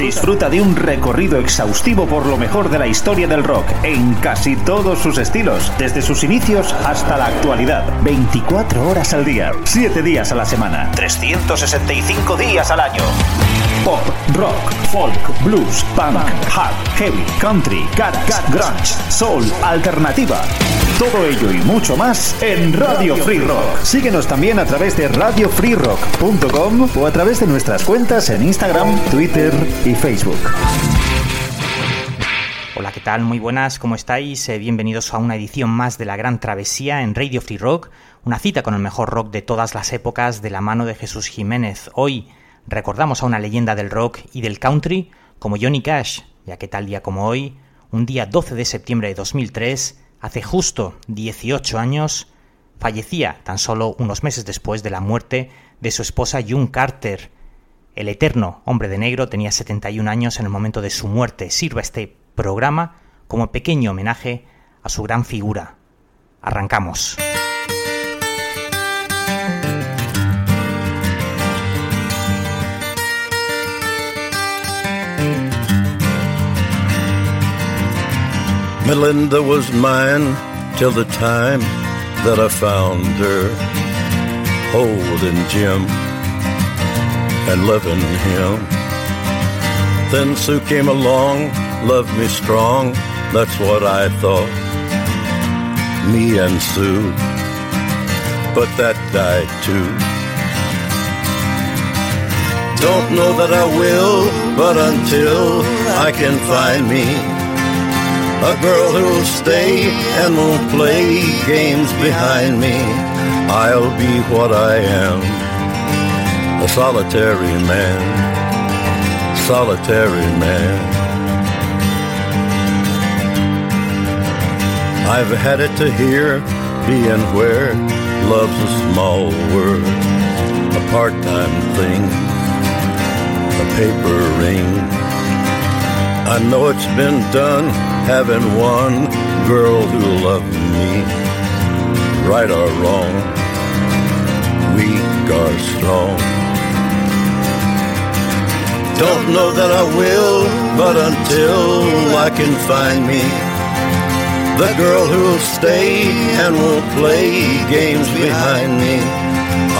Disfruta de un recorrido exhaustivo por lo mejor de la historia del rock en casi todos sus estilos, desde sus inicios hasta la actualidad. 24 horas al día, 7 días a la semana, 365 días al año. Pop, rock, folk, blues, punk, hard, heavy, country, garage, grunge, soul, alternativa. Todo ello y mucho más en Radio Free Rock. Síguenos también a través de radiofreerock.com o a través de nuestras cuentas en Instagram, Twitter y Facebook. Hola, ¿qué tal? Muy buenas, ¿cómo estáis? Eh, bienvenidos a una edición más de la Gran Travesía en Radio Free Rock, una cita con el mejor rock de todas las épocas de la mano de Jesús Jiménez. Hoy recordamos a una leyenda del rock y del country como Johnny Cash, ya que tal día como hoy, un día 12 de septiembre de 2003, hace justo 18 años, fallecía tan solo unos meses después de la muerte de su esposa June Carter. El eterno hombre de negro tenía 71 años en el momento de su muerte. Sirva este programa como pequeño homenaje a su gran figura. Arrancamos. Melinda was mine till the time that I found her holding Jim and loving him. Then Sue came along, loved me strong, that's what I thought. Me and Sue, but that died too. Don't know that I will, but until I can find me a girl who'll stay and won't play games behind me. I'll be what I am, a solitary man, solitary man. I've had it to hear, be and where love's a small word, a part-time thing, a paper ring. I know it's been done having one girl who loved me, right or wrong, weak or strong. Don't know that I will, but until I can find me the girl who'll stay and won't play games behind me,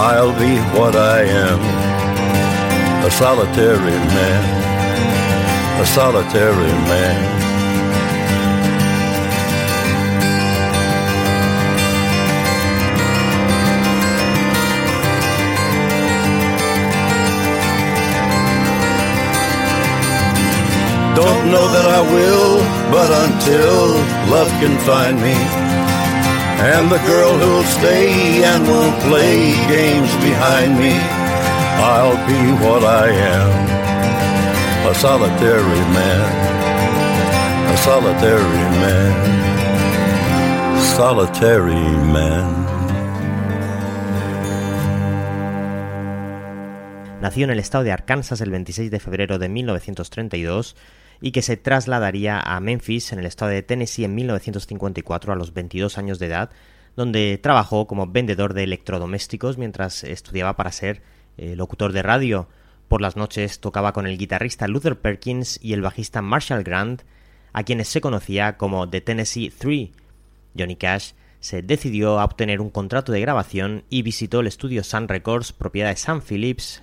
I'll be what I am, a solitary man, a solitary man. Know that I will, but until love can find me, and the girl who'll stay and won't play games behind me, I'll be what I am. A solitary man, a solitary man, solitary man. Nació en el estado de Arkansas el 26 de febrero de 1932 y que se trasladaría a Memphis, en el estado de Tennessee, en 1954 a los 22 años de edad, donde trabajó como vendedor de electrodomésticos mientras estudiaba para ser eh, locutor de radio. Por las noches tocaba con el guitarrista Luther Perkins y el bajista Marshall Grant, a quienes se conocía como The Tennessee Three. Johnny Cash se decidió a obtener un contrato de grabación y visitó el estudio Sun Records, propiedad de Sam Phillips,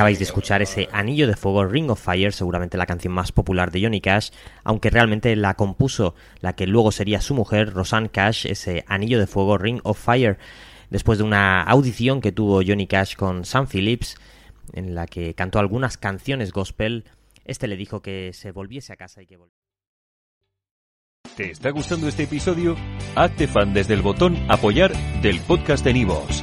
Acabáis de escuchar ese Anillo de Fuego, Ring of Fire, seguramente la canción más popular de Johnny Cash, aunque realmente la compuso la que luego sería su mujer, Rosanne Cash, ese Anillo de Fuego, Ring of Fire, después de una audición que tuvo Johnny Cash con Sam Phillips, en la que cantó algunas canciones gospel, este le dijo que se volviese a casa y que volviese. ¿Te está gustando este episodio? Hazte fan desde el botón Apoyar del podcast de Nivos.